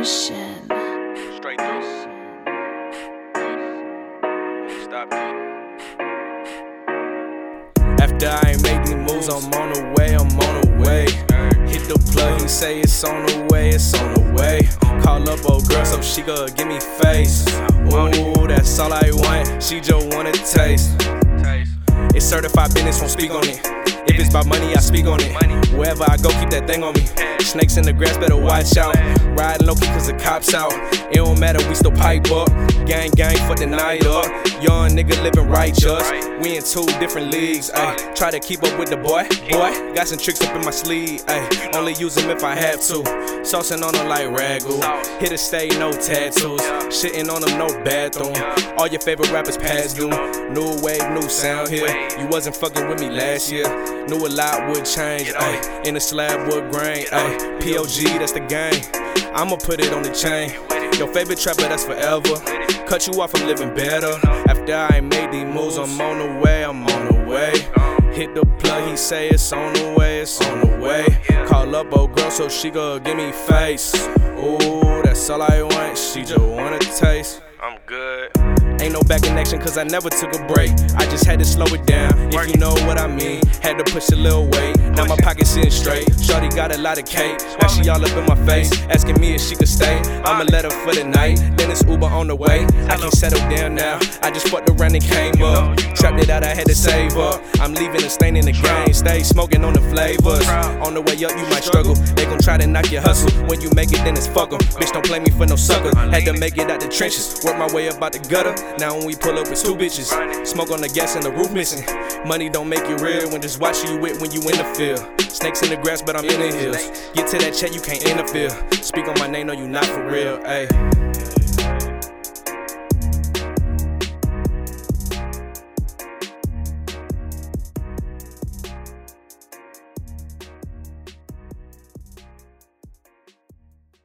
Motion. Straight through. Stop it. After I ain't made these moves, I'm on the way, I'm on the way. Hit the plug, he say it's on the way, it's on the way. Call up old girl so she could give me face. Ooh, that's all I want, she just wanna taste. Taste. It's certified business, won't speak on it. If it's about money, I speak on it. Wherever I go, keep that thing on me. Snakes in the grass, better watch out. Riding low key cause the cops out. It don't matter, we still pipe up. Gang, gang, for the night up. Young nigga living righteous. We in two different leagues, ayy. Try to keep up with the boy, boy. Got some tricks up in my sleeve, ayy. Only use them if I have to. Saucing on them like ragu. Hit a stay, no tattoos. Shitting on them, no bathroom. All your favorite rappers past due. New wave, new sound here. You wasn't fucking with me last year. Knew a lot would change. In the slab wood grain, ayy. POG, that's the game. I'ma put it on the chain. Your favorite trapper, that's forever. Cut you off, I'm living better. After I made these moves, I'm on the way, I'm on the way. Hit the plug, he say it's on the way, it's on the way. Call up old girl so she could give me face. Ooh, that's all I want, she just wanna taste. I'm good. Ain't no back connection cause I never took a break. I just had to slow it down, if you know what I mean. Had to push a little weight. Now my pocket's sitting straight. Shorty got a lot of cake. Now she all up in my face, asking me if she could stay. I'ma let her for the night. Then it's Uber on the way. I can settle down now. I just fucked around and came up. Trapped it out, I had to save up. I'm leaving a stain in the game. Stay smoking on the flavors. On the way up, you might struggle. They gon' try to knock your hustle. When you make it, then it's fuck 'em. Bitch, don't play me for no sucker. Had to make it out the trenches. Work my way up out the gutter. Now when we pull up, it's two bitches. Smoke on the gas and the roof missing. Money don't make it real when just watch you with when you in the field. Snakes in the grass, but I'm in the hills. Get to that check, you can't interfere. Speak on my name, no, you not for real. Ayy.